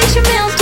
takes your meals